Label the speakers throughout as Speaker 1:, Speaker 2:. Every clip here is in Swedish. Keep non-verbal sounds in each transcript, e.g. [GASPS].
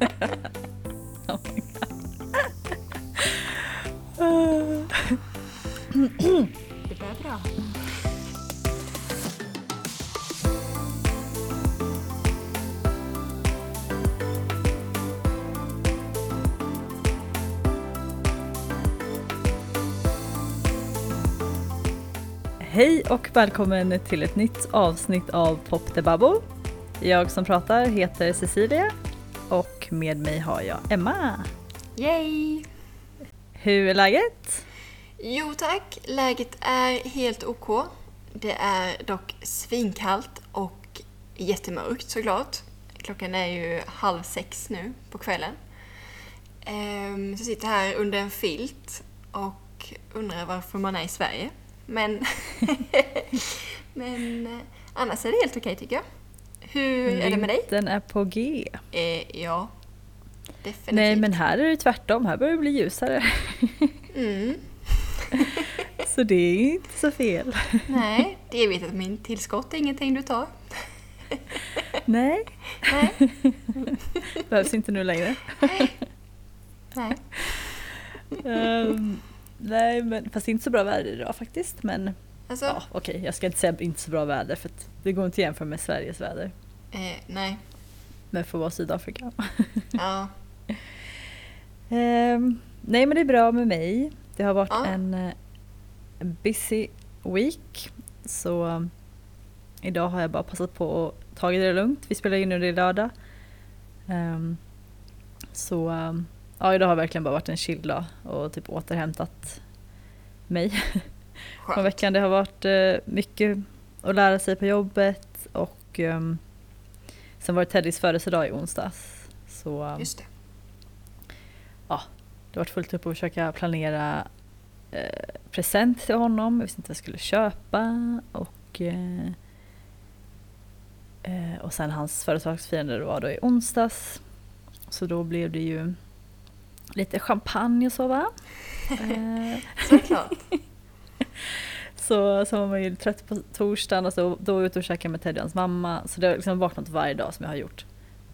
Speaker 1: oh my God.
Speaker 2: Det börjar bra.
Speaker 1: Hej och välkommen till ett nytt avsnitt av Pop the Bubble. Jag som pratar heter Cecilia och med mig har jag Emma.
Speaker 2: Yay!
Speaker 1: Hur är läget?
Speaker 2: Jo tack, läget är helt OK. Det är dock svinkallt och jättemörkt såklart. Klockan är ju halv sex nu på kvällen. Ehm, Så jag sitter här under en filt och undrar varför man är i Sverige. Men, [LAUGHS] men eh, annars är det helt okej tycker jag. Hur är det med dig?
Speaker 1: Den är på G.
Speaker 2: Eh, ja, definitivt.
Speaker 1: Nej men här är det tvärtom, här börjar det bli ljusare.
Speaker 2: Mm. [LAUGHS]
Speaker 1: Så det är inte så fel.
Speaker 2: Nej, det är vitamin tillskott är ingenting du tar.
Speaker 1: Nej,
Speaker 2: Nej. [LAUGHS]
Speaker 1: behövs inte nu längre.
Speaker 2: Nej.
Speaker 1: Ehm, nej men fast det är inte så bra väder idag faktiskt. Men
Speaker 2: Alltså,
Speaker 1: ja, okej jag ska inte säga inte så bra väder för att det går inte att jämföra med Sveriges väder.
Speaker 2: Eh, nej.
Speaker 1: Men att vara Sydafrika. [LAUGHS]
Speaker 2: Ja.
Speaker 1: Ehm, nej men det är bra med mig. Det har varit
Speaker 2: Ja.
Speaker 1: en eh, busy week. Så um, idag har jag bara passat på att ta det lugnt. Vi spelar in nu det lördag. Ehm, så um, ja, idag har verkligen bara varit en chill dag och typ återhämtat mig [LAUGHS] från veckan. Det har varit eh, mycket att lära sig på jobbet och um, sen var det Teddys födelsedag i onsdags. Så um,
Speaker 2: Just det.
Speaker 1: det har varit fullt upp att försöka planera eh, present till honom. Jag visste inte vad jag skulle köpa. Och, eh, eh, och sen hans födelsedagsfirande var då i onsdags. Så då blev det ju lite champagne och så va.
Speaker 2: Såklart.
Speaker 1: Så, så var man ju trött på torsdagen och så, då var jag ute och käkade med Teddy och hans mamma. Så det har liksom vaknat varje dag som jag har gjort.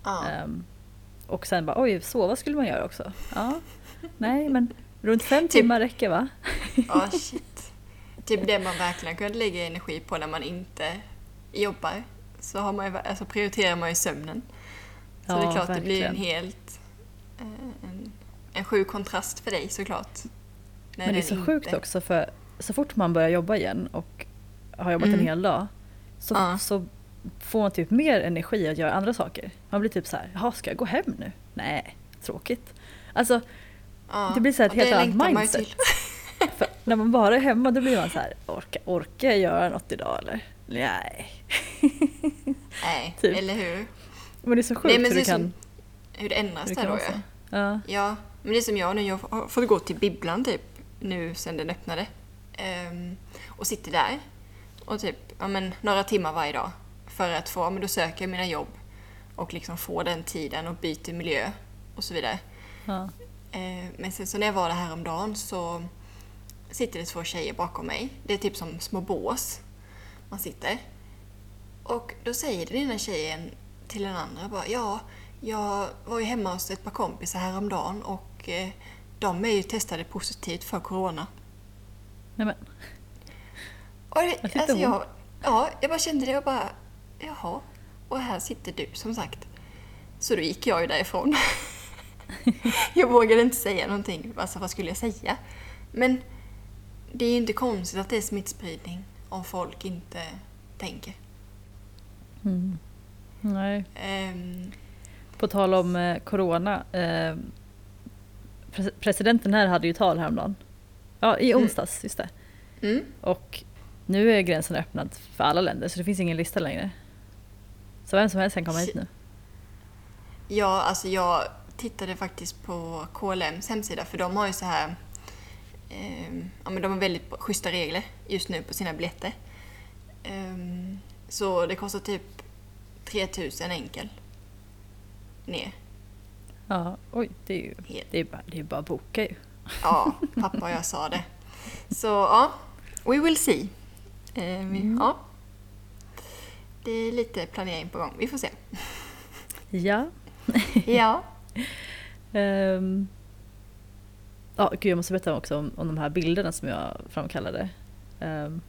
Speaker 2: Ja.
Speaker 1: Ehm, och sen bara oj, sova skulle man göra också. Ja, nej men runt fem
Speaker 2: Typ-
Speaker 1: timmar räcker va?
Speaker 2: Ja, shit. Typ det man verkligen kunde lägga energi på när man inte jobbar. Så har man ju, alltså prioriterar man ju sömnen. Så det är klart det blir en
Speaker 1: verkligen.
Speaker 2: helt... eh, En, en sjuk kontrast för dig såklart.
Speaker 1: Men det är så sjukt
Speaker 2: inte-
Speaker 1: också för så fort man börjar jobba igen och har jobbat en
Speaker 2: Mm.
Speaker 1: hel dag så,
Speaker 2: Ja.
Speaker 1: så får man typ mer energi att göra andra saker. Man blir typ så här, jaha ska jag gå hem nu? Nej, tråkigt. Alltså
Speaker 2: Ja,
Speaker 1: det blir så här ett helt annat mindset. [LAUGHS] när man bara är hemma då blir man så här, orka, orkar jag göra något idag eller? Nej. [LAUGHS]
Speaker 2: Nej,
Speaker 1: Typ.
Speaker 2: eller hur?
Speaker 1: Men det är så sjukt
Speaker 2: Nej, men
Speaker 1: hur
Speaker 2: det
Speaker 1: kan,
Speaker 2: Hur det ändras
Speaker 1: hur det
Speaker 2: där då. Ja.
Speaker 1: Ja,
Speaker 2: men det är som jag nu. Jag har fått gå till bibblan typ nu sen den öppnade. Ehm, och sitter där. Och typ ja, men, några timmar varje dag. För att få, men då söker jag mina jobb. Och liksom få den tiden och byter miljö och så vidare.
Speaker 1: Ja.
Speaker 2: Eh, men sen så när jag var där häromdagen så sitter det två tjejer bakom mig. Det är typ som små bås man sitter. Och då säger den ena tjejen till den andra bara ja, jag var ju hemma hos ett par kompisar häromdagen och eh, de är ju testade positivt för corona.
Speaker 1: Nej, men,
Speaker 2: Och det,
Speaker 1: tyckte
Speaker 2: alltså jag, ja, jag bara kände det och bara jaha, och här sitter du som sagt. Så då gick jag ju därifrån. [LAUGHS] jag vågade inte säga någonting. Alltså vad skulle jag säga? Men det är ju inte konstigt att det är smittspridning om folk inte tänker.
Speaker 1: mm. Nej.
Speaker 2: Ehm,
Speaker 1: På tal om eh, corona. Eh, pres- presidenten här hade ju tal häromdagen. Ja, i
Speaker 2: Mm.
Speaker 1: onsdags, just det.
Speaker 2: mm,
Speaker 1: Och nu är gränsen öppnad för alla länder så det finns ingen lista längre. Så vem som helst kan komma hit nu.
Speaker 2: ja, alltså jag tittade faktiskt på KLMs hemsida för de har ju så här ehm, ja, men de har väldigt schyssta regler just nu på sina biljetter. Ehm, så det kostar typ 3000 enkel. Ner.
Speaker 1: Ja, oj, det är ju det är bara, det är bara att boka ju.
Speaker 2: Ja, pappa och jag sa det. Så ja, we will see. Eh, vi, Ja. Det är lite planering på gång. Vi får se.
Speaker 1: Ja, [LAUGHS]
Speaker 2: Ja.
Speaker 1: Ehm, Ja, gud jag måste berätta också om, om de här bilderna som jag framkallade. ehm,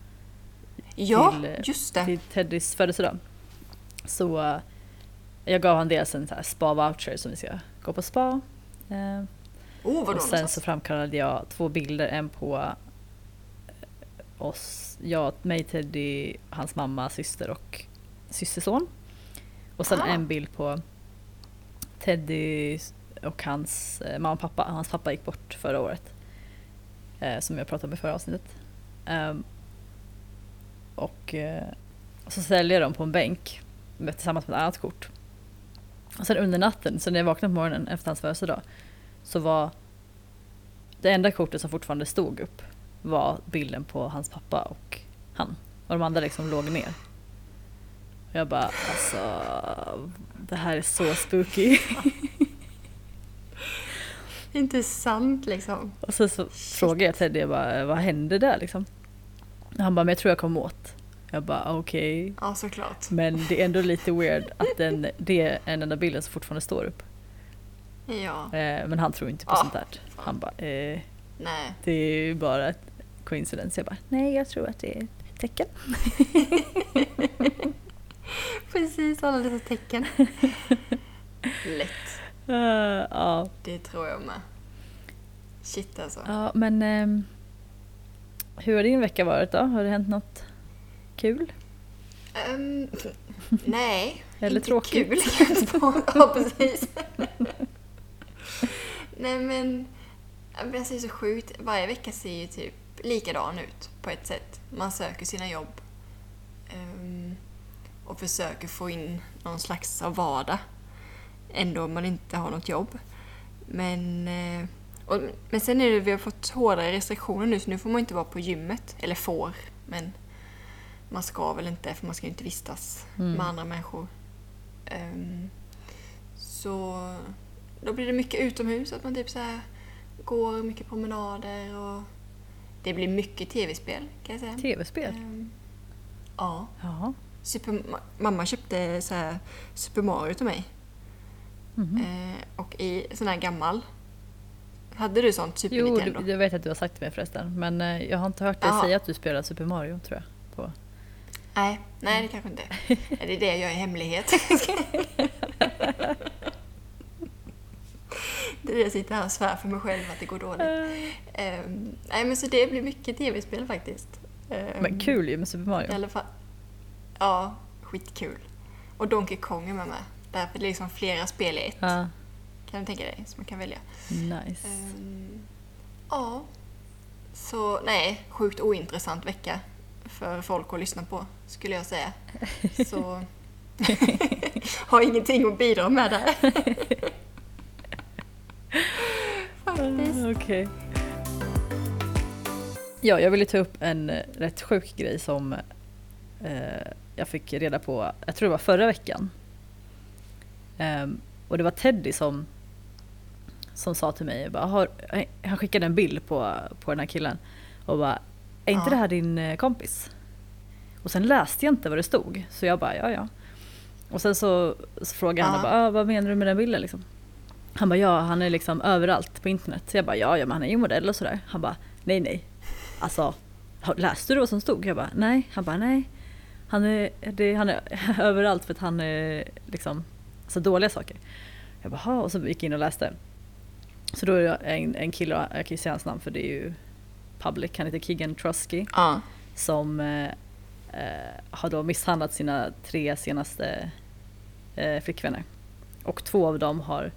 Speaker 2: Ja,
Speaker 1: Till, eh,
Speaker 2: just det.
Speaker 1: till Teddys födelsedag. Så eh, jag gav han dels en spa-voucher som vi ska gå på spa. Eh,
Speaker 2: Oh, vadå
Speaker 1: och sen
Speaker 2: någonstans?
Speaker 1: så framkallade jag två bilder, en på eh, oss, jag, mig, Teddy, hans mamma, syster och systerson. Och sen
Speaker 2: Ah.
Speaker 1: en bild på Teddy och hans eh, mamma och pappa. Hans pappa gick bort förra året. Eh, som jag pratade om i förra avsnittet. Ehm, och eh, så säljer jag dem på en bänk tillsammans med ett annat kort. Och sen under natten, så när jag vaknade på morgonen efter hans födelsedag, så var det enda kortet som fortfarande stod upp var bilden på hans pappa och han. Och de andra liksom låg ner. Och jag bara, alltså, det här är så spooky. [LAUGHS]
Speaker 2: Inte sant liksom.
Speaker 1: Och sen så frågade jag Teddy, jag bara, vad hände där liksom? Och han bara, men jag tror jag kom åt. Jag bara, okej.
Speaker 2: Ja, såklart.
Speaker 1: Men det är ändå lite weird att den, det är den enda bilden som fortfarande står upp.
Speaker 2: Ja,
Speaker 1: Eh, men han tror inte på
Speaker 2: Ah,
Speaker 1: sånt där.
Speaker 2: fan.
Speaker 1: Han bara, eh,
Speaker 2: nej.
Speaker 1: det är ju bara ett coincidence. Jag bara, nej jag tror att det är ett tecken. [LAUGHS]
Speaker 2: Precis, alla dessa tecken. [LAUGHS] Lätt.
Speaker 1: Eh, ja.
Speaker 2: Det tror jag med. Shit alltså.
Speaker 1: ja, men ehm, hur har din vecka varit då? Har det hänt något kul?
Speaker 2: Ehm, nej,
Speaker 1: Eller
Speaker 2: inte
Speaker 1: tråkigt?
Speaker 2: kul. [LAUGHS] Ja, precis. Nej men, ja, men jag säger så sjukt. Varje vecka ser ju typ likadan ut på ett sätt. Man söker sina jobb ehm, och försöker få in någon slags av vardag. Ändå om man inte har något jobb. Men, eh, och, men sen är det, vi har fått hårdare restriktioner nu så nu får man inte vara på gymmet. Eller får, men man ska väl inte för man ska ju inte vistas
Speaker 1: Mm.
Speaker 2: med andra människor. Ehm, så då blir det mycket utomhus, att man typ så går mycket promenader och det blir mycket tv-spel kan jag säga.
Speaker 1: Tv-spel?
Speaker 2: Ehm, ja.
Speaker 1: Ja.
Speaker 2: Super, ma- mamma köpte så här Super Mario till mig.
Speaker 1: Mhm.
Speaker 2: Eh, och i sån här gammal. Hade du sånt Super
Speaker 1: Jo,
Speaker 2: Nintendo?
Speaker 1: du, jag vet att du har sagt det med förresten. Men eh, jag har inte hört dig
Speaker 2: Jaha.
Speaker 1: säga att du spelar Super Mario tror jag. På.
Speaker 2: Nej, nej det kanske inte. [LAUGHS] Det är det jag gör i hemlighet. [LAUGHS] [LAUGHS] Det är jag sitter här och svär för mig själv att det går dåligt. Ehm, nej men så det blir mycket tv-spel faktiskt. Ehm,
Speaker 1: Men kul ju med Super
Speaker 2: I
Speaker 1: Mario.
Speaker 2: alla fall. Ja, skitkul. Och Donkey Kong är med mig. Därför är det liksom flera spel i ett.
Speaker 1: Ja,
Speaker 2: Kan du tänka dig? Som man kan välja.
Speaker 1: nice.
Speaker 2: Ehm, ja. Så nej, sjukt ointressant vecka för folk att lyssna på skulle jag säga. Så [LAUGHS] [LAUGHS] har ingenting att bidra med där. [LAUGHS] Faktiskt.
Speaker 1: Ah, Okej. Ja, jag ville ta upp en eh, rätt sjuk grej som eh, jag fick reda på, jag tror det var förra veckan. Ehm, och det var Teddy som, som sa till mig, bara, har, han skickade en bild på, på den här killen och bara, är inte
Speaker 2: Ja.
Speaker 1: det här din eh, kompis? Och sen läste jag inte vad det stod, så jag bara, ja ja. Och sen så, så frågade han,
Speaker 2: Ja.
Speaker 1: och bara, ah, vad menar du med den bilden liksom? Han bara, ja han är liksom överallt på internet. Så jag bara, ja ja men han är ju modell och sådär. Han bara, nej nej. Alltså, läste du vad som stod? Jag bara, nej. Han bara, nej. Han är, det, han är [LAUGHS] överallt för att han är liksom, alltså dåliga saker. Jag bara, "Ha." och så gick jag in och läste. Så då är det en, en kille, jag kan ju säga hans namn för det är ju public, han heter Keegan Trusky.
Speaker 2: Ja.
Speaker 1: Som eh, eh, har då misshandlat sina tre senaste eh, flickvänner. Och två av dem har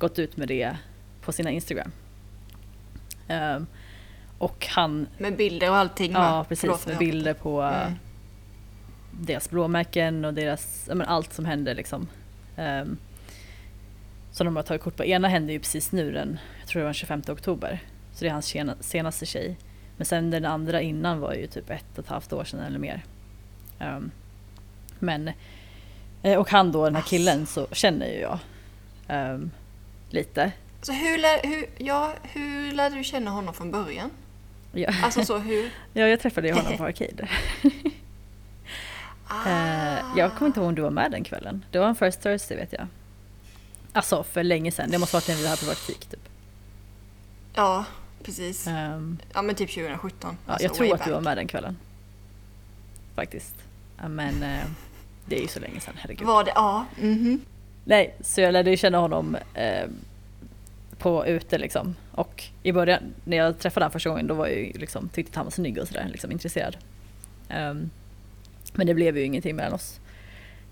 Speaker 1: gått ut med det på sina Instagram. Ehm, och han,
Speaker 2: Med bilder och allting va?
Speaker 1: ja precis,
Speaker 2: Förlåt,
Speaker 1: med bilder på
Speaker 2: Mm.
Speaker 1: deras blåmärken och deras, men allt som händer liksom. Um, som de har tagit kort på. Ena hände ju precis nu den, jag tror det var den 25 oktober. Så det är hans sena- senaste tjej. Men sen den andra innan var ju typ ett och ett halvt år sedan eller mer. Ehm, men, eh, och han då, den här killen, så känner ju jag ehm, lite.
Speaker 2: Så hur, lär, hur, ja, hur lärde du känna honom från början?
Speaker 1: Ja,
Speaker 2: Alltså så hur? [LAUGHS]
Speaker 1: ja, jag träffade ju honom på Arcade. [LAUGHS]
Speaker 2: Ah.
Speaker 1: Eh, jag kommer inte ihåg om du var med den kvällen. Det var en First Thursday vet jag. Alltså för länge sedan, det måste varit när vi hade praktik typ.
Speaker 2: Ja, precis.
Speaker 1: Ehm,
Speaker 2: Ja men typ 2017.
Speaker 1: ja,
Speaker 2: Alltså,
Speaker 1: jag tror att du var med den kvällen. Faktiskt. Men eh, det är ju så länge sedan, herregud.
Speaker 2: Var det? Ja. mhm.
Speaker 1: Nej, så jag lärde ju känna honom eh, på ute liksom. Och i början, när jag träffade honom första gången, då var jag ju liksom, tyckte att han var snygg och sådär, liksom intresserad. Ehm, men det blev ju ingenting mellan oss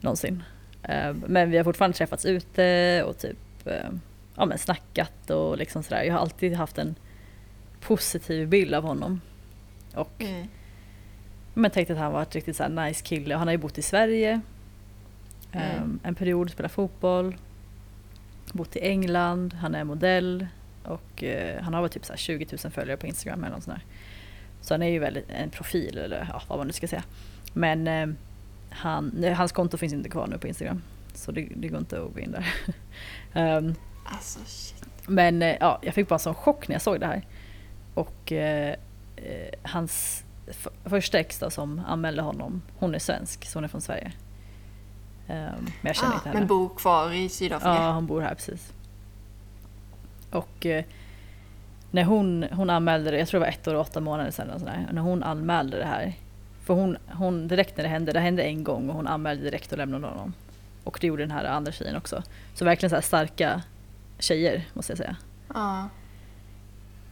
Speaker 1: någonsin. Ehm, men vi har fortfarande träffats ute och typ eh, ja, men snackat och liksom sådär. Jag har alltid haft en positiv bild av honom. Och
Speaker 2: Mm.
Speaker 1: men tänkte att han var ett riktigt så här nice kille. Och han har ju bott i Sverige
Speaker 2: Mm.
Speaker 1: ehm, en period, spelat fotboll. Bott i England, han är modell. Och eh, han har väl typ så här 20 000 följare på Instagram eller något sånt där. Så han är ju väldigt en profil eller ja, vad man nu ska säga. Men eh, han, hans konto finns inte kvar nu på Instagram. Så det, det går inte att gå in där. [LAUGHS] Ehm,
Speaker 2: Alltså
Speaker 1: men eh, ja, jag fick bara sån chock när jag såg det här. Och eh, eh, hans första ex då, som anmälde honom, hon är svensk, så hon är från Sverige. Ehm, men jag känner
Speaker 2: Ah,
Speaker 1: inte henne.
Speaker 2: men bor kvar i Sydafrika?
Speaker 1: Ja, hon bor här precis. Och eh, när hon, hon anmälde det, jag tror det var ett år och åtta månader sedan, och sådär, när hon anmälde det här. För hon, hon, direkt när det hände, det hände en gång och hon anmälde direkt och lämnade honom. Och det gjorde den här andra tjejen också. Så verkligen så här starka tjejer måste jag säga.
Speaker 2: Ja.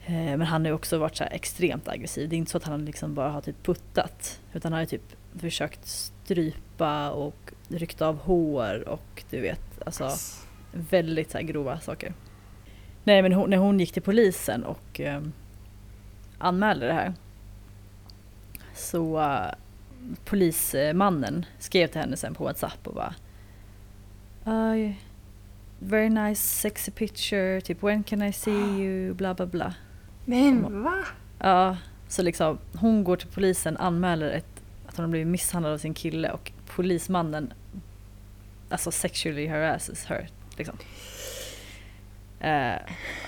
Speaker 1: Eh, Men han har ju också varit så extremt aggressiv. Det är inte så att han liksom bara har typ puttat. Utan han har ju typ försökt strypa och ryckt av hår och du vet, alltså väldigt så grova saker. Nej men hon, när hon gick till polisen och eh, anmälde det här. Så eh, polismannen skrev till henne sen på WhatsApp och bara "Aj, Very nice sexy picture, typ when can I see [GASPS] you, bla bla bla.
Speaker 2: Men va?
Speaker 1: Ja, så liksom hon går till polisen, anmäler ett, att hon har blivit misshandlad av sin kille och polismannen alltså sexually harasses her. Liksom. Eh,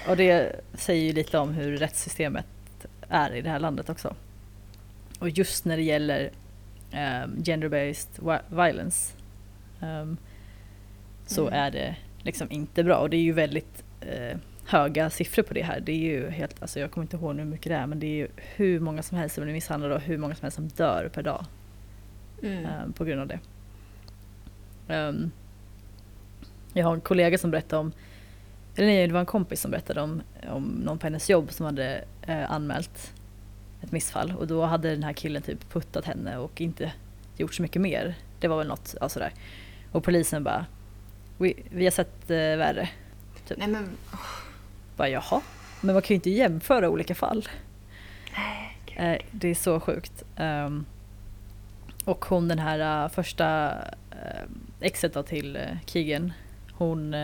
Speaker 1: och det säger ju lite om hur rättssystemet är i det här landet också. Och just när det gäller um, gender-based violence ehm, så
Speaker 2: Mm.
Speaker 1: är det liksom inte bra. Och det är ju väldigt eh, höga siffror på det här. Det är ju helt, alltså jag kommer inte ihåg hur mycket det är men det är ju hur många som helst som blir misshandlade och hur många som helst som dör per dag
Speaker 2: Mm.
Speaker 1: eh, på grund av det. Ehm, jag har en kollega som berättade om, eller nej det var en kompis som berättade om, om någon på hennes jobb som hade eh, anmält ett missfall och då hade den här killen typ puttat henne och inte gjort så mycket mer. Det var väl något, ja, sådär. Och polisen bara, vi, vi har sett eh, värre.
Speaker 2: Nej men,
Speaker 1: Bara jaha, men man kan ju inte jämföra olika fall.
Speaker 2: nej.
Speaker 1: Eh, det är så sjukt. Ehm, och hon den här eh, första uh, exet då till uh, Keegan, hon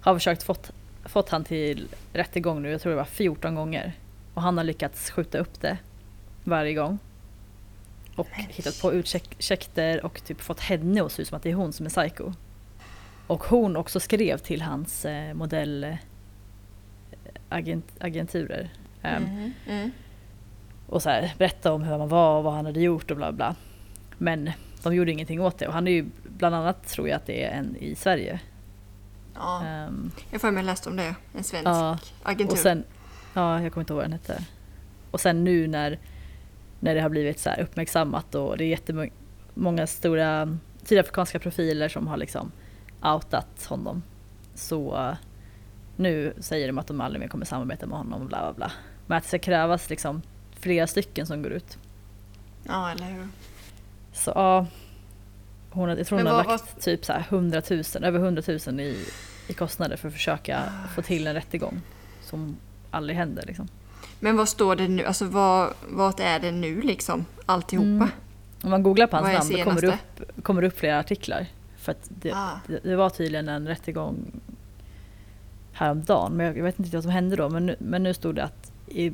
Speaker 1: har försökt fått, fått han till rättegång nu, jag tror det var 14 gånger. Och han har lyckats skjuta upp det varje gång. Och hittat på ursäkter och typ fått henne att se ut som att det är hon som är psycho. Och hon också skrev till hans eh, modell eh, agent, agenturer. Ehm,
Speaker 2: Mhm, mm.
Speaker 1: och så här, berätta om hur man var och vad han hade gjort och bla bla. Men de gjorde ingenting åt det och han är ju bland annat tror jag att det är en i Sverige.
Speaker 2: Ja,
Speaker 1: Ehm,
Speaker 2: jag får mig läst om det. En svensk
Speaker 1: Ja,
Speaker 2: agentur.
Speaker 1: och sen, ja jag kommer inte ihåg vad den hette. Och sen nu när, när det har blivit så här uppmärksammat och det är jättemånga stora sydafrikanska profiler som har liksom outat honom. Så eh, nu säger de att de aldrig mer kommer samarbeta med honom och bla bla bla. Men att det ska krävas liksom flera stycken som går ut.
Speaker 2: Ja, eller hur.
Speaker 1: Så ja, hon, jag tror hon har lagt typ så här 100 000, över 100 000 i, i kostnader för att försöka få till en rättegång som aldrig händer. Liksom.
Speaker 2: Men vad står det nu? Alltså vad, vad är det nu liksom? Alltihopa?
Speaker 1: Mm. Om man googlar på hans namn då kommer det, upp, kommer det upp flera artiklar. För att det,
Speaker 2: Ah.
Speaker 1: det, det var tydligen en rättegång häromdagen, men jag, jag vet inte vad som hände då. Men nu, men nu stod det att i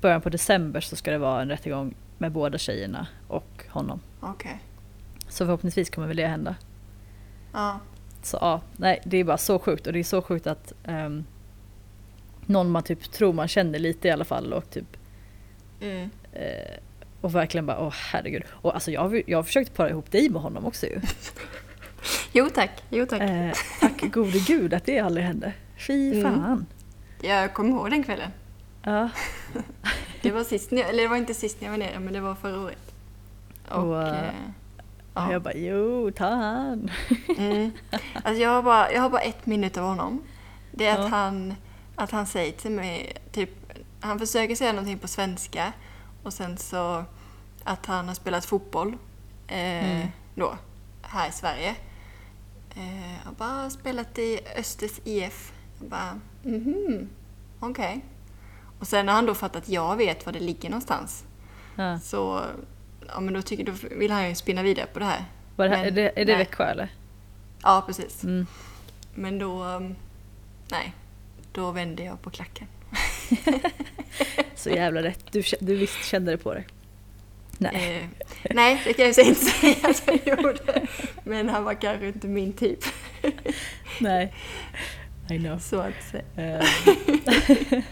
Speaker 1: början på december så ska det vara en rättegång med båda tjejerna och honom.
Speaker 2: Okej.
Speaker 1: Så förhoppningsvis kommer väl det hända.
Speaker 2: Ja.
Speaker 1: Så ja, nej det är bara så sjukt och det är så sjukt att ehm, någon man typ tror man känner lite i alla fall och typ
Speaker 2: Mm.
Speaker 1: eh, och verkligen bara åh herregud. Och alltså jag, har- jag har försökt para ihop dig med honom också ju. [LAUGHS]
Speaker 2: Jo tack, jo tack.
Speaker 1: Eh, tack gode gud att det aldrig hände. Fy
Speaker 2: Mm.
Speaker 1: fan.
Speaker 2: Jag kommer ihåg den kvällen.
Speaker 1: Ja. [LAUGHS]
Speaker 2: Det var sist, eller det var inte sist när jag var nere, men det var förra året. Och,
Speaker 1: Och, eh,
Speaker 2: ja.
Speaker 1: jag bara, jo, ta han.
Speaker 2: Mm. Alltså jag, har bara, jag har bara ett minne av honom. Det är att,
Speaker 1: Ja.
Speaker 2: han, att han säger till mig, typ, han försöker säga någonting på svenska och sen så att han har spelat fotboll eh,
Speaker 1: Mm.
Speaker 2: då, här i Sverige. Eh, jag bara spelat i Östers IF. Jag bara, mhm, okej. Och sen när han då fattat att jag vet var det ligger någonstans
Speaker 1: Ja.
Speaker 2: så ja, men då, tycker, då vill han ju spinna vidare på det här.
Speaker 1: Var det, här-
Speaker 2: Men,
Speaker 1: är det, är det. Växjö eller?
Speaker 2: Ja, precis.
Speaker 1: Mm.
Speaker 2: Men då... um, Nej, då vände jag på klacken. [LAUGHS]
Speaker 1: Så jävla rätt. Du, du visst kände det på dig. Nej.
Speaker 2: Eh, nej, det kan jag inte säga att jag gjorde. Men han var kanske inte min typ.
Speaker 1: Nej. I know.
Speaker 2: Så att säga. [LAUGHS]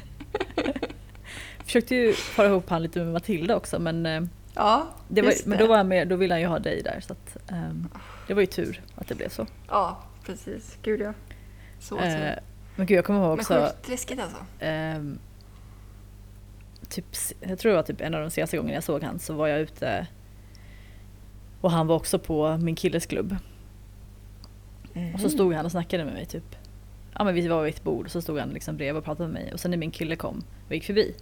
Speaker 1: Försökte ju para ihop han lite med Matilda också men, eh,
Speaker 2: Ja,
Speaker 1: det var, men då, var han med, då ville han ju ha dig där så att, ehm, det var ju tur att det blev så.
Speaker 2: Ja, precis. Gud ja. Så tur.
Speaker 1: men gud jag kommer ihåg
Speaker 2: Men
Speaker 1: också
Speaker 2: sjukt läskigt alltså.
Speaker 1: ehm, typ, jag tror det var typ en av de senaste gångerna jag såg han så var jag ute och han var också på min killes klubb. Och så stod han och snackade med mig typ. Ja men vi var vid ett bord och så stod han liksom bredvid och pratade med mig och sen när min kille kom och gick förbi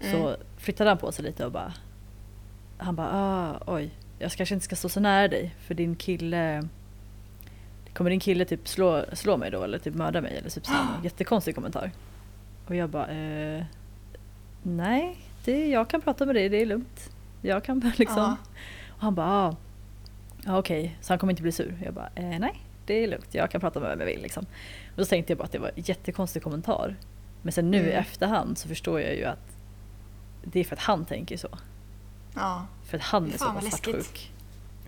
Speaker 1: så
Speaker 2: Mm.
Speaker 1: flyttade han på sig lite och bara Han bara ah, oj jag kanske inte ska stå så nära dig för din kille Kommer din kille typ slå, slå mig då eller typ mörda mig eller typ så [GASPS] någon jättekonstig kommentar. Och jag bara eh, Nej, det, jag kan prata med dig, det är lugnt. Jag kan bara [LAUGHS] liksom
Speaker 2: Ja.
Speaker 1: och han bara, ah, ja okej, så han kommer inte bli sur? Jag bara, eh, nej det är lugnt, jag kan prata med vem jag vill liksom. Och då tänkte jag bara att det var en jättekonstig kommentar. Men sen nu i
Speaker 2: Mm.
Speaker 1: efterhand så förstår jag ju att det är för att han tänker så.
Speaker 2: Ja.
Speaker 1: För att han är så pass svartsjuk.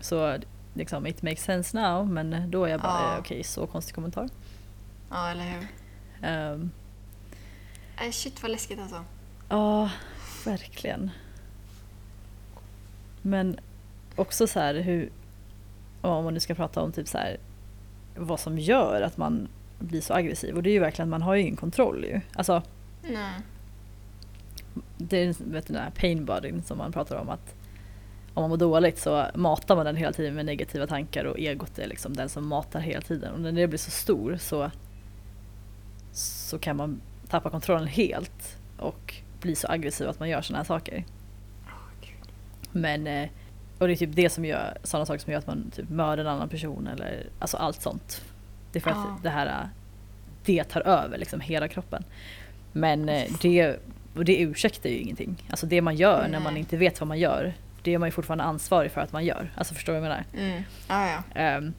Speaker 1: Så liksom, it makes sense now men då är jag bara,
Speaker 2: Ja.
Speaker 1: eh, okej så konstig kommentar.
Speaker 2: ja, eller hur. Nej, shit vad läskigt alltså.
Speaker 1: Ja, verkligen. Men också så här hur, om man nu ska prata om typ så här, vad som gör att man blir så aggressiv. Och det är ju verkligen att man har ju ingen kontroll ju. Alltså,
Speaker 2: Nej.
Speaker 1: Det är vet du, den här pain bodyn som man pratar om att om man mår dåligt så matar man den hela tiden med negativa tankar och egot är liksom den som matar hela tiden. Och när det blir så stor så, så kan man tappa kontrollen helt och bli så aggressiv att man gör sådana här saker. Men, eh, och det är typ det som gör, sådana saker som gör att man typ mördar en annan person eller alltså allt sånt. Det är för
Speaker 2: Ja.
Speaker 1: att det här, eh, det tar över liksom hela kroppen. Men eh, det, och det ursäktar ju ingenting. Alltså det man gör när man
Speaker 2: Nej.
Speaker 1: inte vet vad man gör, det är man ju fortfarande ansvarig för att man gör. Alltså förstår du vad jag menar?
Speaker 2: Mm. Ja, ja.
Speaker 1: Ehm,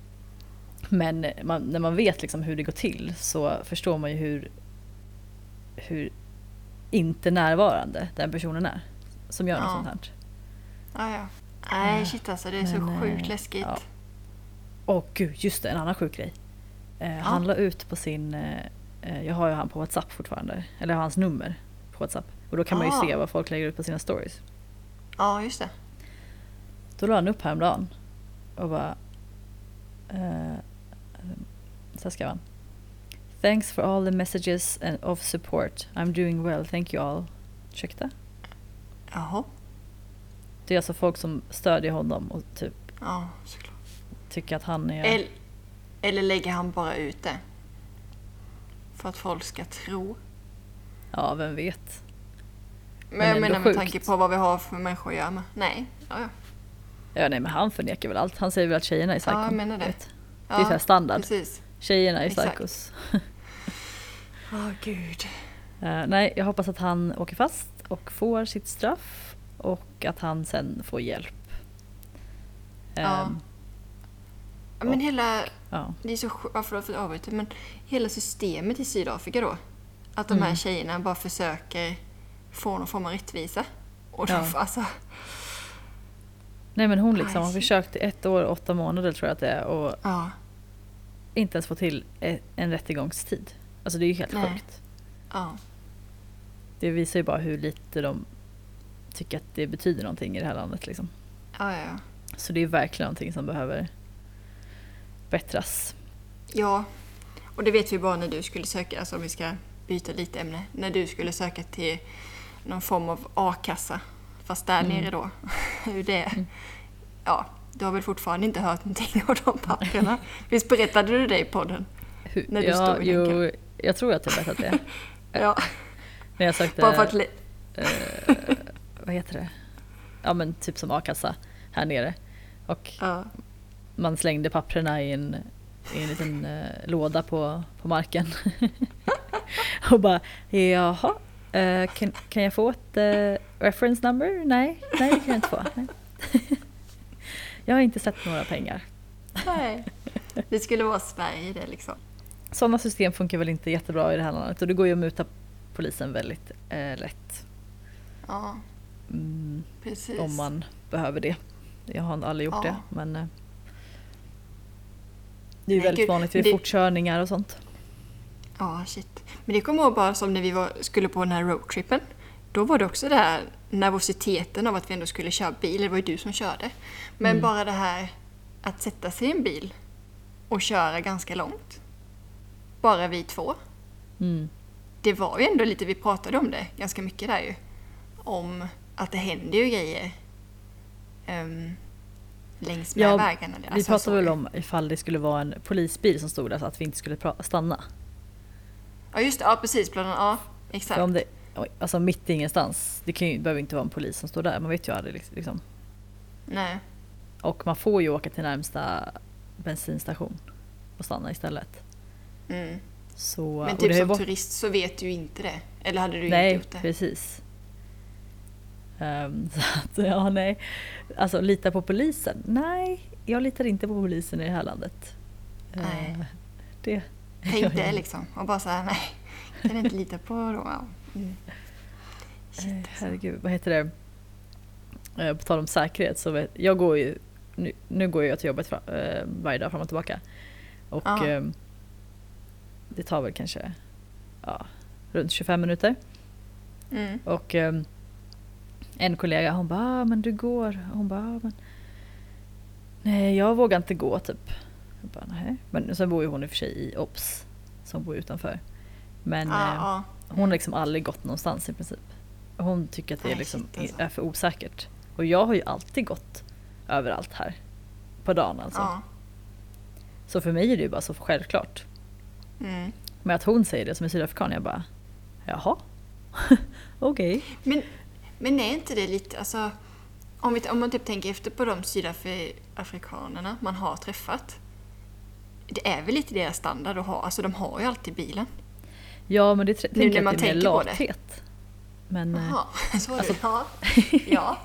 Speaker 1: men man, när man vet liksom hur det går till så förstår man ju hur, hur inte närvarande den personen är som gör något
Speaker 2: Ja.
Speaker 1: sånt här.
Speaker 2: ja, ja. Nej,
Speaker 1: Eh,
Speaker 2: shit alltså. Det är så
Speaker 1: men,
Speaker 2: sjukt
Speaker 1: eh,
Speaker 2: läskigt.
Speaker 1: ja. Åh gud, just det, en annan sjuk grej. Eh, Han la ut på sin, eh, eh, jag har ju han på WhatsApp fortfarande, eller jag har hans nummer på WhatsApp. Och då kan man ju
Speaker 2: Ah.
Speaker 1: se vad folk lägger ut på sina stories.
Speaker 2: Ja, just det.
Speaker 1: Då la han upp häromdagen och bara... Eh, så här skrev han. Thanks for all the messages and of support. I'm doing well, thank you all. Ursäkta?
Speaker 2: Jaha.
Speaker 1: Det är alltså folk som stödjer honom och typ
Speaker 2: Ja, såklart.
Speaker 1: tycker att han är...
Speaker 2: Eller, eller lägger han bara ut det? För att folk ska tro.
Speaker 1: Ja, vem vet?
Speaker 2: Men,
Speaker 1: Men
Speaker 2: jag menar med
Speaker 1: sjukt.
Speaker 2: tanke på vad vi har för människor att göra med. Nej. Ja, ja.
Speaker 1: Ja, nej men han förnekar väl allt. Han säger väl att tjejerna är psycho.
Speaker 2: Ja, jag menar det.
Speaker 1: Det är så standard.
Speaker 2: precis.
Speaker 1: Tjejerna är
Speaker 2: Exakt.
Speaker 1: psykos. [LAUGHS]
Speaker 2: Åh gud.
Speaker 1: Eh, nej, jag hoppas att han åker fast och får sitt straff och att han sen får hjälp.
Speaker 2: Ja. Ja, Men
Speaker 1: Och-
Speaker 2: hela,
Speaker 1: ja.
Speaker 2: det är så ja, förlåt för att men hela systemet i Sydafrika då. Att de här
Speaker 1: Mm.
Speaker 2: tjejerna bara försöker få någon form av rättvisa. Och
Speaker 1: Ja.
Speaker 2: alltså,
Speaker 1: Nej men hon liksom har försökt i ett år och åtta månader tror jag att det är och
Speaker 2: ja.
Speaker 1: inte ens få till en rättegångstid. Alltså det är ju helt
Speaker 2: Nej.
Speaker 1: sjukt.
Speaker 2: ja.
Speaker 1: Det visar ju bara hur lite de tycker att det betyder någonting i det här landet liksom.
Speaker 2: Ja, ja, ja.
Speaker 1: Så det är verkligen någonting som behöver bättras.
Speaker 2: Ja, och det vet vi bara när du skulle söka, alltså om vi ska byta lite ämne, när du skulle söka till någon form av a-kassa, fast där
Speaker 1: Mm.
Speaker 2: nere då. [LAUGHS] Hur det Ja, du har väl fortfarande inte hört någonting av de papperna? [LAUGHS] Visst berättade du det i podden?
Speaker 1: Hur,
Speaker 2: När du
Speaker 1: ja,
Speaker 2: stod i
Speaker 1: jo, jag tror att jag berättat det. [LAUGHS]
Speaker 2: Ja,
Speaker 1: När jag sökte,
Speaker 2: bara för att... le-
Speaker 1: eh, vad heter det? Ja men typ som a-kassa här nere. Och
Speaker 2: Ja.
Speaker 1: man slängde papperna i en, i en liten eh, låda på, på marken. [LAUGHS] och bara, jaha, eh, kan, kan jag få ett eh, reference number? Nej, nej det kan jag inte få. [LAUGHS] Jag har inte sett några pengar.
Speaker 2: Nej. [LAUGHS] Det skulle vara Sverige det liksom.
Speaker 1: Sådana system funkar väl inte jättebra i det här landet och det går ju att muta polisen väldigt eh, lätt.
Speaker 2: Ja,
Speaker 1: Mm,
Speaker 2: precis.
Speaker 1: om man behöver det. Jag har aldrig gjort
Speaker 2: Ja.
Speaker 1: det men eh, det är ju väldigt
Speaker 2: gud,
Speaker 1: vanligt vid
Speaker 2: det-
Speaker 1: fortkörningar och sånt.
Speaker 2: Ja, shit. Men det kommer jag ihåg bara som när vi var, skulle på den här roadtrippen. Då var det också det här nervositeten av att vi ändå skulle köra bil. Det var ju du som körde. Men
Speaker 1: Mm.
Speaker 2: bara det här att sätta sig i en bil och köra ganska långt. Bara vi två.
Speaker 1: Mm.
Speaker 2: Det var ju ändå lite, vi pratade om det ganska mycket där ju. Om att det händer ju grejer um, längs med
Speaker 1: Ja,
Speaker 2: vägarna.
Speaker 1: Vi
Speaker 2: Alltså,
Speaker 1: pratade
Speaker 2: så-
Speaker 1: väl om ifall det skulle vara en polisbil som stod där så att vi inte skulle stanna.
Speaker 2: Ja just det, ja precis. Bland annat, ja, exakt.
Speaker 1: För om det, alltså mitt i ingenstans, det kan ju, behöver inte vara en polis som står där, man vet ju aldrig liksom.
Speaker 2: Nej.
Speaker 1: Och man får ju åka till närmsta bensinstation och stanna istället.
Speaker 2: Mm.
Speaker 1: Så,
Speaker 2: Men
Speaker 1: det
Speaker 2: typ som
Speaker 1: varit-
Speaker 2: turist så vet du ju inte det. Eller hade du
Speaker 1: Nej,
Speaker 2: inte gjort det?
Speaker 1: precis. Ehm, [LAUGHS] så att, ja, nej. Alltså lita på polisen? Nej, jag litar inte på polisen i det här landet.
Speaker 2: Nej.
Speaker 1: Eh, det
Speaker 2: det liksom. Och bara såhär, nej. Kan inte lita på dem. Mm. Shit, alltså.
Speaker 1: Herregud, vad heter det? Eh, På tal om säkerhet så vet, jag går ju, nu, nu går jag till jobbet varje dag fram och tillbaka. Och
Speaker 2: Ja.
Speaker 1: eh, det tar väl kanske ja, runt 25 minuter.
Speaker 2: Mm.
Speaker 1: Och en kollega hon bara, ah, men du går. Hon bara, ah, men nej jag vågar inte gå typ. Jag bara, nej. Men sen bor ju hon i och för sig i OBS som bor utanför. Men
Speaker 2: Ja,
Speaker 1: eh,
Speaker 2: ja.
Speaker 1: hon har liksom aldrig gått någonstans i princip. Hon tycker att det är,
Speaker 2: Nej,
Speaker 1: liksom,
Speaker 2: shit, alltså.
Speaker 1: är för osäkert. Och jag har ju alltid gått överallt här. På dagen alltså.
Speaker 2: ja.
Speaker 1: Så för mig är det ju bara så självklart.
Speaker 2: Mm.
Speaker 1: Men att hon säger det som är sydafrikan, jag bara jaha. [LAUGHS] Okej.
Speaker 2: Men, men är inte det lite, alltså om, vi, om man typ tänker efter på de sydafrikanerna man har träffat. Det är väl lite deras standard att ha, alltså de har ju alltid bilen.
Speaker 1: Ja men det tänker
Speaker 2: när
Speaker 1: jag
Speaker 2: man
Speaker 1: att det är mer
Speaker 2: tänker på det.
Speaker 1: lathet. Men eh,
Speaker 2: Jaha, [LAUGHS] så är
Speaker 1: alltså-
Speaker 2: det. Ja. [LAUGHS] ja,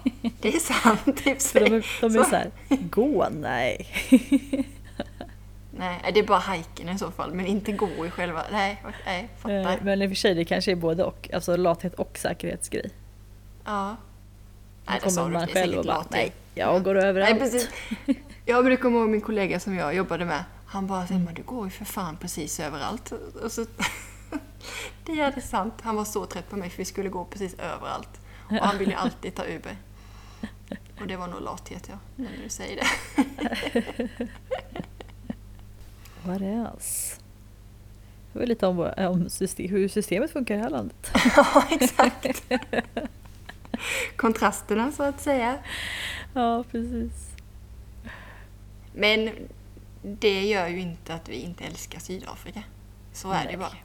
Speaker 2: det är sant. Typ
Speaker 1: för de är, de är
Speaker 2: Så-
Speaker 1: så här, gå nej. [LAUGHS]
Speaker 2: Nej, det är bara hajken i så fall, men inte gå i själva... Nej, nej fattar.
Speaker 1: Eh, men i och för sig det kanske är både och. Alltså lathet och säkerhetsgrej.
Speaker 2: Ja. Nej, det sa du,
Speaker 1: man själv och bara nej, jag går överallt.
Speaker 2: Nej, precis. Ja, men du kommer ihåg min kollega som jag jobbade med. Han bara Selma, du går ju för fan precis överallt. Och så, [LAUGHS] det är det sant. Han var så trött på mig för vi skulle gå precis överallt. Och han ville alltid ta Uber. Och det var nog lathet, ja. När du säger det. [LAUGHS]
Speaker 1: What else? Det var lite om, om system, hur systemet funkar i det här landet. [LAUGHS]
Speaker 2: ja, exakt. Kontrasterna, så att säga.
Speaker 1: Ja, precis.
Speaker 2: Men det gör ju inte att vi inte älskar Sydafrika. Så är det
Speaker 1: Nej.
Speaker 2: bara.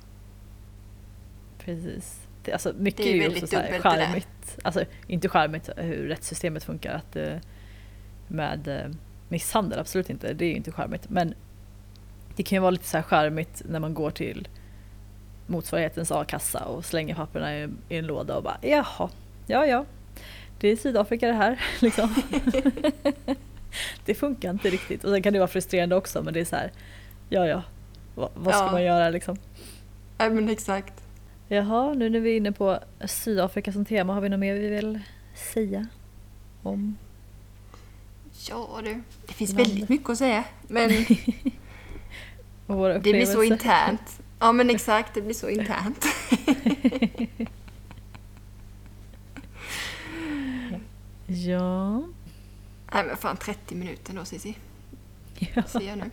Speaker 1: Precis. Det, alltså, mycket
Speaker 2: Det är
Speaker 1: är, ju
Speaker 2: väldigt
Speaker 1: också så här charmigt. Alltså inte charmigt hur rättssystemet funkar att, eh, med eh, misshandel, absolut inte. Det är ju inte charmigt. Men det kan ju vara lite så här charmigt när man går till motsvarighetens a-kassa och slänger papperna i en låda och bara jaha, ja ja, det är Sydafrika det här. [LAUGHS] Liksom. [LAUGHS] det funkar inte riktigt. Och sen kan det vara frustrerande också men det är så här, ja ja, vad, vad ska
Speaker 2: Ja.
Speaker 1: man göra liksom?
Speaker 2: Ja, men exakt.
Speaker 1: Jaha, nu när vi är inne på Sydafrika som tema, har vi något mer vi vill säga om?
Speaker 2: Ja du, det finns
Speaker 1: Landet.
Speaker 2: väldigt mycket att säga. Men [LAUGHS] det blir så internt. Ja men exakt, det blir så internt.
Speaker 1: Ja.
Speaker 2: Nej men fan 30 minuter då Cissi,
Speaker 1: ja.
Speaker 2: ser jag nu.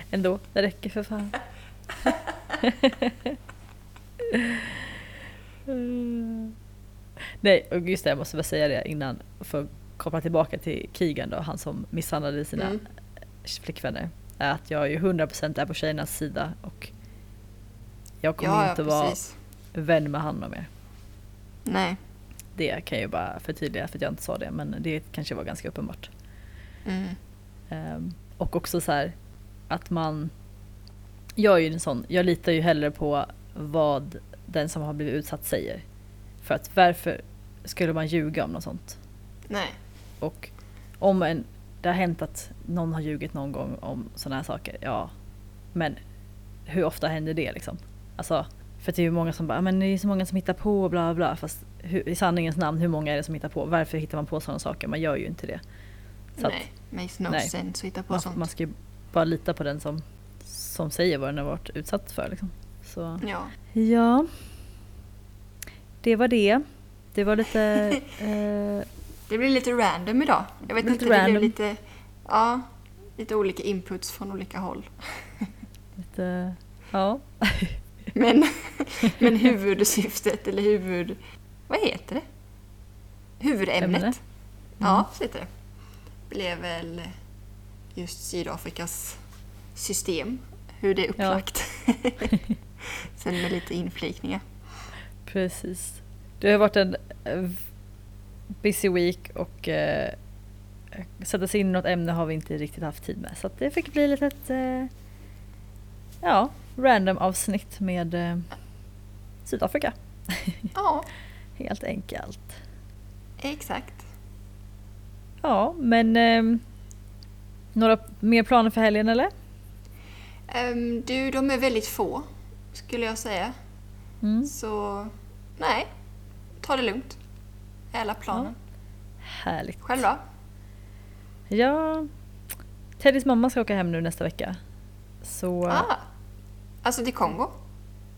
Speaker 2: [LAUGHS]
Speaker 1: Ändå, det räcker för fan. [LAUGHS] Nej, och just det, jag måste bara säga det innan för att koppla tillbaka till Keegan då, han som misshandlade sina
Speaker 2: Mm.
Speaker 1: flickvänner. Är att jag är ju 100% är på tjejernas sida och jag kommer
Speaker 2: Ja, ja,
Speaker 1: inte vara
Speaker 2: precis.
Speaker 1: vän med honom mer.
Speaker 2: Nej.
Speaker 1: Det kan jag ju bara förtydliga för att jag inte sa det, men det kanske var ganska uppenbart.
Speaker 2: Mm.
Speaker 1: Ehm, och också så här att man... Jag är ju en sån, jag litar ju hellre på vad den som har blivit utsatt säger. För att varför skulle man ljuga om något sånt?
Speaker 2: Nej.
Speaker 1: Och om en, det har hänt att någon har ljugit någon gång om sådana här saker, ja. Men hur ofta händer det liksom? Alltså, för det är ju många som bara, "Ah, men det är så många som hittar på bla bla. Fast hur, i sanningens namn, hur många är det som hittar på? Varför hittar man på sådana saker? Man gör ju inte det. Så att-
Speaker 2: Nej. Makes no
Speaker 1: nej.
Speaker 2: sense att hitta på
Speaker 1: man,
Speaker 2: sånt.
Speaker 1: man ska ju bara lita på den som, som säger vad den har varit utsatt för. Liksom. Så,
Speaker 2: Ja.
Speaker 1: ja. Det var det. Det var lite... [LAUGHS] eh,
Speaker 2: Det blir lite random idag. Jag vet
Speaker 1: Lite
Speaker 2: inte, det
Speaker 1: random.
Speaker 2: blev lite... Ja. Lite olika inputs från olika håll. [LAUGHS]
Speaker 1: lite ja. [LAUGHS]
Speaker 2: Men, men huvudsyftet, eller huvud... Vad heter det? Huvudämnet.
Speaker 1: Ämne.
Speaker 2: Ja, så heter det. Blev väl just Sydafrikas system. Hur det är upplagt. [LAUGHS] Sen med lite inflikningar.
Speaker 1: Precis. Det har varit en eh, busy week och eh, sätta sig in i något ämne har vi inte riktigt haft tid med. Så det fick bli lite ett eh, ja, random avsnitt med eh, Sydafrika. [LAUGHS]
Speaker 2: Ja,
Speaker 1: Helt enkelt.
Speaker 2: exakt.
Speaker 1: Ja, men ehm, några mer planer för helgen eller?
Speaker 2: Ehm, du, de är väldigt få, skulle jag säga.
Speaker 1: Mm.
Speaker 2: Så, nej. Ta det lugnt. Alla planen.
Speaker 1: Härligt.
Speaker 2: Själv då?
Speaker 1: Ja, Teddys mamma ska åka hem nu nästa vecka. Så
Speaker 2: Ah, alltså till Kongo?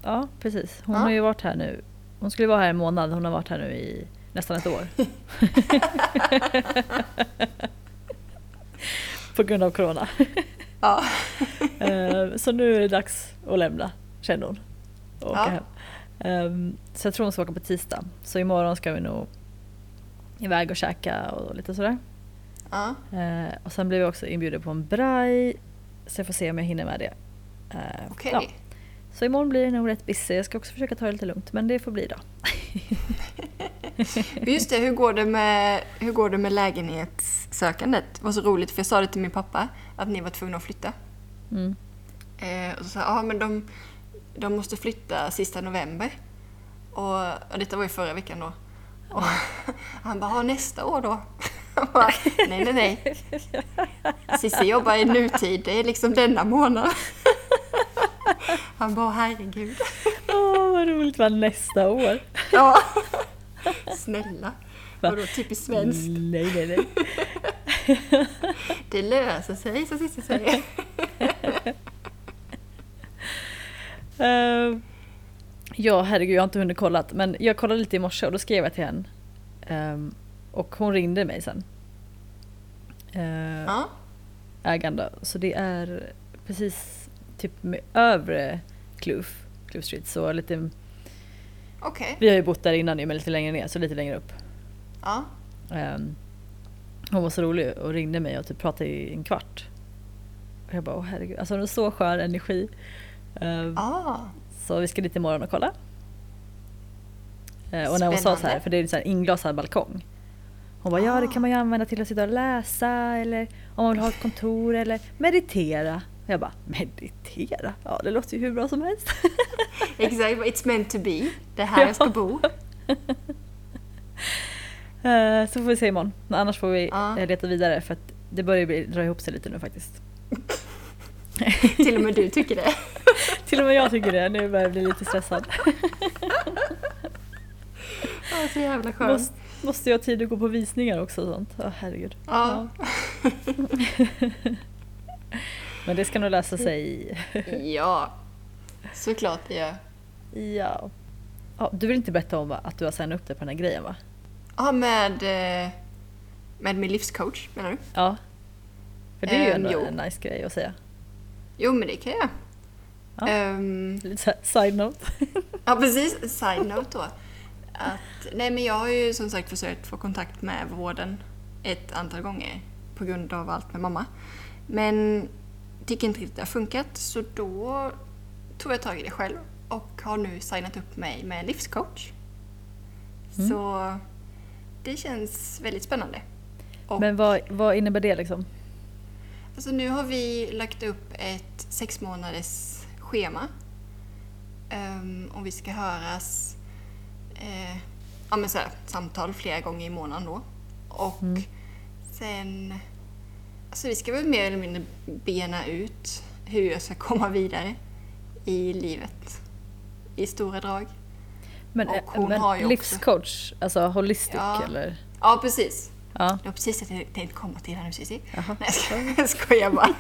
Speaker 1: ja, precis. Hon
Speaker 2: Ja.
Speaker 1: har ju varit här nu. Hon skulle vara här en månad, hon har varit här nu i nästan ett år. [LAUGHS] På grund av corona.
Speaker 2: Ja. [LAUGHS]
Speaker 1: Eh, Så nu är det dags att lämna, känner hon. Och åka
Speaker 2: Ja.
Speaker 1: hem. Ehm, Så jag tror hon ska åka på tisdag. Så imorgon ska vi nog iväg och käka och lite sådär.
Speaker 2: ja.
Speaker 1: Eh, och sen blev jag också inbjuden på en braj. Så jag får se om jag hinner med det. Eh,
Speaker 2: Okej.
Speaker 1: ja. Så imorgon blir det nog rätt busy. Jag ska också försöka ta det lite lugnt men det får bli då. [LAUGHS]
Speaker 2: Just det, hur går det, med, hur går det med lägenhetssökandet? Det var så roligt för jag sa det till min pappa att ni var tvungna att flytta.
Speaker 1: Mm.
Speaker 2: Eh, och så sa ja men de, de måste flytta sista november. Och, och detta var ju förra veckan då. Och [LAUGHS] han bara, ja nästa år då? [LAUGHS] Bara, nej nej nej. Cissi jobbar i nutid, det är liksom denna månad. Han bara, herregud.
Speaker 1: Åh vad roligt, vad nästa år.
Speaker 2: Ja. Snälla.
Speaker 1: Va?
Speaker 2: Vadå typiskt svenskt?
Speaker 1: Nej, nej, nej.
Speaker 2: Det löser sig, som Cissi säger.
Speaker 1: Eh, ja, herregud, jag har inte hunnit kolla. Men jag kollade lite i morse och då skrev jag till henne. Ehm, och hon ringde mig sen. Uh,
Speaker 2: Ja.
Speaker 1: Ägaren då. Så det är precis typ med övre Kloof, Kloof Street. Så lite,
Speaker 2: Okej.
Speaker 1: vi har ju bott där innan men lite längre ner, så lite längre upp.
Speaker 2: Ja.
Speaker 1: Ehm, hon var så rolig och ringde mig och typ pratade i en kvart. Och jag bara, åh herregud, alltså hon har så skön energi. Ehm,
Speaker 2: Ah.
Speaker 1: Så vi ska dit imorgon och kolla. Eh, och när hon sa så här,
Speaker 2: Spännande.
Speaker 1: för det är en sån här inglasad balkong. Hon bara, ja det kan man ju använda till att sitta och läsa eller om man vill ha ett kontor eller meditera. Jag bara, meditera? Ja det låter ju hur bra som helst. [LAUGHS]
Speaker 2: Exakt, it's meant to be. Det är här jag ska bo. [LAUGHS]
Speaker 1: Eh, så får vi se imorgon. Annars får vi
Speaker 2: Ja.
Speaker 1: eh, leta vidare för att det börjar bli, dra ihop sig lite nu faktiskt. [LAUGHS]
Speaker 2: Till och med du tycker det.
Speaker 1: Till och med jag tycker det, nu börjar jag bli lite stressad.
Speaker 2: Ja, så jävla skönt.
Speaker 1: Måste, måste jag ha tid att gå på visningar också och sånt? Ja herregud.
Speaker 2: Ja.
Speaker 1: Men det ska nog lösa sig.
Speaker 2: ja. Såklart det gör.
Speaker 1: Ja. ja. Du vill inte berätta om att du har signat upp dig på den här grejen va?
Speaker 2: Ja, med, eh, med min livscoach menar du?
Speaker 1: Ja. För det är ju
Speaker 2: Ehm,
Speaker 1: ändå
Speaker 2: jo.
Speaker 1: en nice grej att säga.
Speaker 2: Jo, men det kan jag.
Speaker 1: Ja.
Speaker 2: Ehm,
Speaker 1: Lite så här side note.
Speaker 2: Ja, precis. Side note då. Att, nej, men jag har ju som sagt försökt få kontakt med vården ett antal gånger på grund av allt med mamma. Men tycker inte riktigt det har funkat så då tog jag tag i det själv och har nu signat upp mig med en livscoach.
Speaker 1: Mm.
Speaker 2: Så det känns väldigt spännande. Och
Speaker 1: Men vad, vad innebär det liksom?
Speaker 2: Alltså nu har vi lagt upp ett sex månaders schema. Um, och vi ska höras eh, ja, men så här, samtal flera gånger i månaden då. Och
Speaker 1: Mm.
Speaker 2: sen... Alltså vi ska väl mer eller mindre bena ut hur jag ska komma vidare i livet. I stora drag.
Speaker 1: Men,
Speaker 2: Och
Speaker 1: eh,
Speaker 2: hon
Speaker 1: men
Speaker 2: har ju också-
Speaker 1: livscoach, alltså holistic
Speaker 2: Ja.
Speaker 1: eller?
Speaker 2: Ja, precis.
Speaker 1: Ja.
Speaker 2: Det var precis det jag tänkte komma till här nu Cissi. Nej, jag [LAUGHS] jag skojar bara.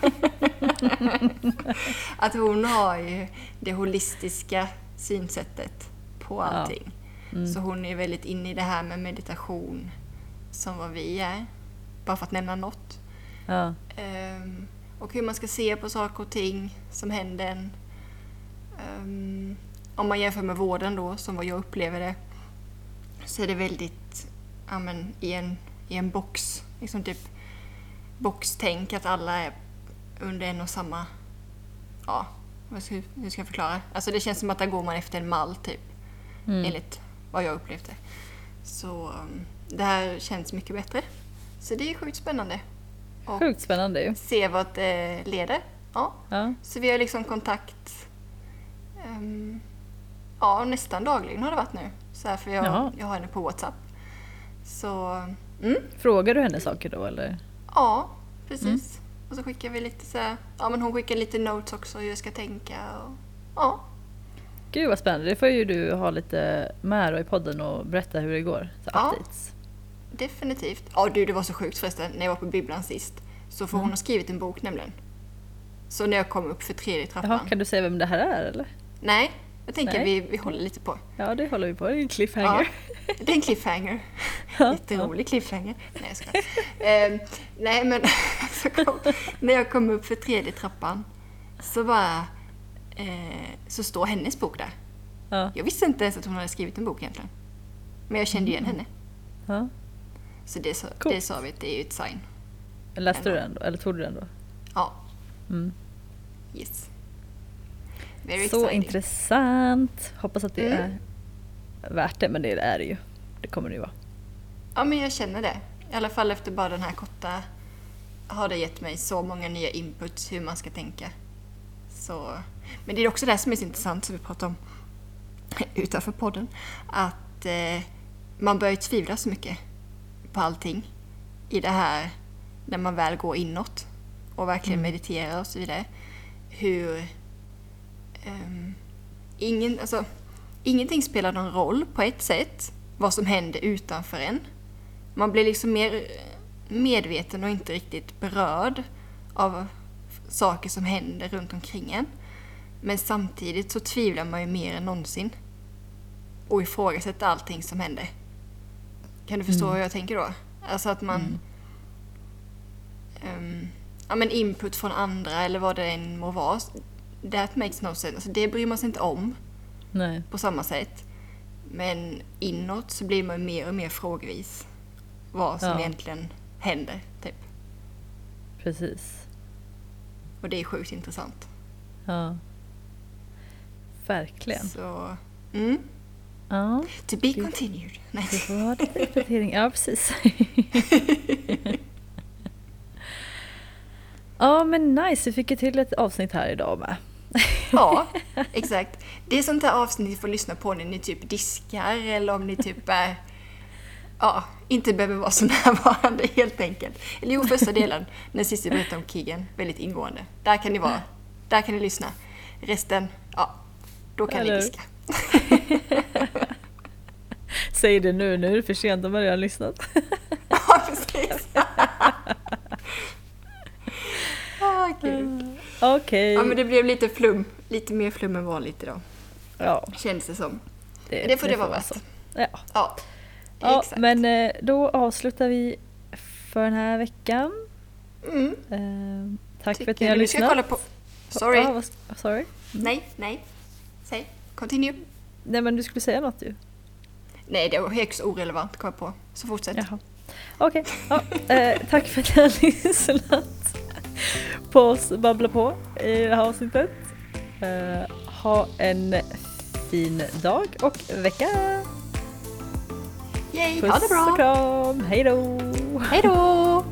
Speaker 2: [LAUGHS] att hon har ju det holistiska synsättet på allting.
Speaker 1: Mm.
Speaker 2: Så hon är väldigt inne i det här med meditation som vad vi är. Bara för att nämna något.
Speaker 1: Ja.
Speaker 2: Ehm, och hur man ska se på saker och ting som händer en. Ehm, om man jämför med vården då, som vad jag upplever det, så är det väldigt ja, men, i, en, i en box. Liksom typ boxtänk, att alla är under en och samma... Ja, ska, hur ska jag förklara? Alltså det känns som att där går man efter en mall typ,
Speaker 1: Mm.
Speaker 2: enligt vad jag upplevde. Så um, det här känns mycket bättre. Så det är sjukt spännande. Och
Speaker 1: Sjukt spännande ju.
Speaker 2: se vart det leder. Ja.
Speaker 1: Ja.
Speaker 2: Så vi har liksom kontakt ehm, ja, nästan dagligen har det varit nu. Så här, för jag,
Speaker 1: Jaha.
Speaker 2: jag har henne på WhatsApp. Så mm,
Speaker 1: Frågar du henne saker då eller?
Speaker 2: ja, precis.
Speaker 1: Mm.
Speaker 2: Och så skickar vi lite så här, ja men hon skickar lite notes också hur jag ska tänka. Och, ja,
Speaker 1: Gud vad spännande, det får ju du ha lite med då i podden och berätta hur det går. Så
Speaker 2: Ja.
Speaker 1: updates.
Speaker 2: Definitivt. Ja du, det var så sjukt förresten när jag var på bibblan sist. Så får
Speaker 1: Mm.
Speaker 2: hon har skrivit en bok nämligen. Så när jag kom upp för tredje trappan.
Speaker 1: Jaha, kan du säga vem det här är eller?
Speaker 2: Nej, jag tänker
Speaker 1: Nej.
Speaker 2: vi, vi håller lite på.
Speaker 1: Ja, det håller vi på. Det är en cliffhanger.
Speaker 2: Ja, det är en cliffhanger. [LAUGHS] Jätterolig cliffhanger. Nej, jag skojar. Ehm, nej, men [LAUGHS] kom, när jag kom upp för tredje trappan så bara eh, så står hennes bok där.
Speaker 1: Ja.
Speaker 2: Jag visste inte ens att hon hade skrivit en bok egentligen. Men jag kände igen henne.
Speaker 1: ja.
Speaker 2: Så det, sa-
Speaker 1: Coolt.
Speaker 2: det sa vi att det är ju ett sign.
Speaker 1: Läste du den då? Eller tog du den då?
Speaker 2: Ja,
Speaker 1: Mm.
Speaker 2: yes. Very
Speaker 1: Så
Speaker 2: exciting.
Speaker 1: intressant. Hoppas att det
Speaker 2: Mm.
Speaker 1: är värt det, men det är det ju. Det kommer det ju vara.
Speaker 2: Ja, men jag känner det. I alla fall efter bara den här korta har det gett mig så många nya inputs hur man ska tänka. Så, men det är också det som är så intressant som vi pratar om utanför podden. Att eh, man börjar tvivla så mycket på allting i det här när man väl går inåt och verkligen
Speaker 1: Mm.
Speaker 2: mediterar och så vidare. Hur ehm, ingen, alltså, ingenting spelar någon roll på ett sätt vad som händer utanför en. Man blir liksom mer medveten och inte riktigt berörd av saker som händer runt omkring en. Men samtidigt så tvivlar man ju mer än någonsin. Och ifrågasätter allting som händer. Kan du förstå
Speaker 1: Mm.
Speaker 2: hur jag tänker då? Alltså att man...
Speaker 1: Mm.
Speaker 2: ehm, ja men input från andra eller vad det än må vara. That makes no sense. Alltså det bryr man sig inte om
Speaker 1: Nej.
Speaker 2: på samma sätt. Men inåt så blir man mer och mer frågvis. Vad som
Speaker 1: Ja.
Speaker 2: egentligen händer, typ.
Speaker 1: Precis.
Speaker 2: Och det är sjukt intressant.
Speaker 1: Ja. Verkligen.
Speaker 2: Så, mm.
Speaker 1: Ja,
Speaker 2: To be
Speaker 1: Det-
Speaker 2: continued. Nej.
Speaker 1: vi får ha lite uppdatering. Ja, precis. [LAUGHS] Ja, men nice. Vi fick ju till ett avsnitt här idag med.
Speaker 2: Ja, exakt. Det är sånt här avsnitt ni får lyssna på när ni typ diskar eller om ni typ är... Ja, inte behöver vara så [LAUGHS] närvarande helt enkelt. Eller jo, första delen när Cissi berättar om Kigen väldigt ingående. Där kan ni vara. Där kan ni lyssna. Resten, ja, då kan
Speaker 1: Eller-
Speaker 2: ni diska. [LAUGHS] [LAUGHS]
Speaker 1: Säg det nu, nu är det för sent. De har redan lyssnat. [LAUGHS]
Speaker 2: Ja, precis. [LAUGHS] Ah.
Speaker 1: Okej.
Speaker 2: Ja, men det blev lite flum. Lite mer flum än vanligt idag.
Speaker 1: Ja,
Speaker 2: Känns det som.
Speaker 1: det,
Speaker 2: Det får det vara värt.
Speaker 1: Ja.
Speaker 2: Ja,
Speaker 1: Ja,
Speaker 2: exakt.
Speaker 1: men eh, då avslutar vi för den här veckan.
Speaker 2: Mm.
Speaker 1: Eh, tack för att ni
Speaker 2: Tycker
Speaker 1: har lyssnat.
Speaker 2: kolla på... Sorry.
Speaker 1: Ah, sorry.
Speaker 2: Nej, nej. Säg. Continue.
Speaker 1: Nej men du skulle säga något ju.
Speaker 2: Nej, det var högst orelevant kom jag på. Så fortsätt.
Speaker 1: Jaha. Okej, ja, eh, tack för att ni har lyssnat på oss babbla på i det här avsnittet. Eh, ha en fin dag och vecka.
Speaker 2: Yay,
Speaker 1: Puss
Speaker 2: ha det
Speaker 1: och
Speaker 2: bra!
Speaker 1: kram, hej då!
Speaker 2: Hej då!